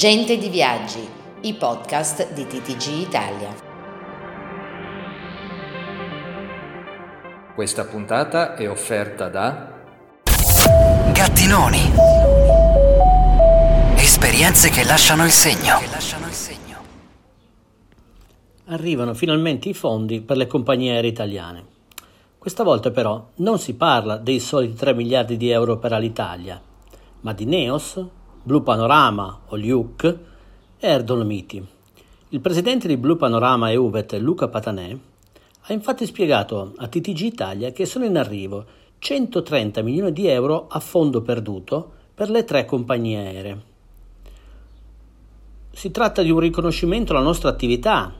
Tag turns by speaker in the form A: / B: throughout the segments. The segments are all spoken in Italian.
A: Gente di Viaggi, i podcast di TTG Italia.
B: Questa puntata è offerta da
C: Gattinoni. Esperienze che lasciano il segno.
D: Arrivano finalmente i fondi per le compagnie aeree italiane. Questa volta però non si parla dei soliti 3 miliardi di euro per Alitalia, ma di Neos, Blue Panorama o e Air Dolomiti. Il presidente di Blue Panorama e Uvet, Luca Patanè, ha infatti spiegato a TTG Italia che sono in arrivo 130 milioni di euro a fondo perduto per le tre compagnie aeree. Si tratta di un riconoscimento alla nostra attività,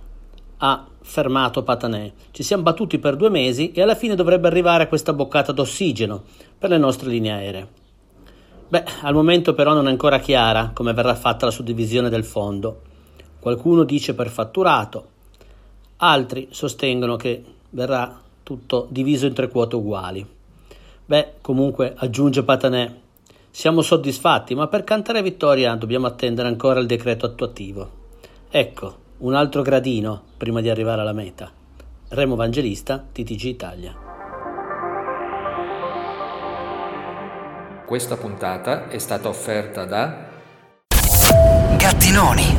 D: ha fermato Patanè. Ci siamo battuti per due mesi e alla fine dovrebbe arrivare questa boccata d'ossigeno per le nostre linee aeree. Beh, al momento però non è ancora chiara come verrà fatta la suddivisione del fondo. Qualcuno dice per fatturato, altri sostengono che verrà tutto diviso in tre quote uguali. Beh, comunque, aggiunge Patanè, siamo soddisfatti, ma per cantare vittoria dobbiamo attendere ancora il decreto attuativo. Ecco, un altro gradino prima di arrivare alla meta. Remo Evangelista, TTG Italia.
B: Questa puntata è stata offerta da
C: Gattinoni.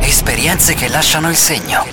C: Esperienze che lasciano il segno.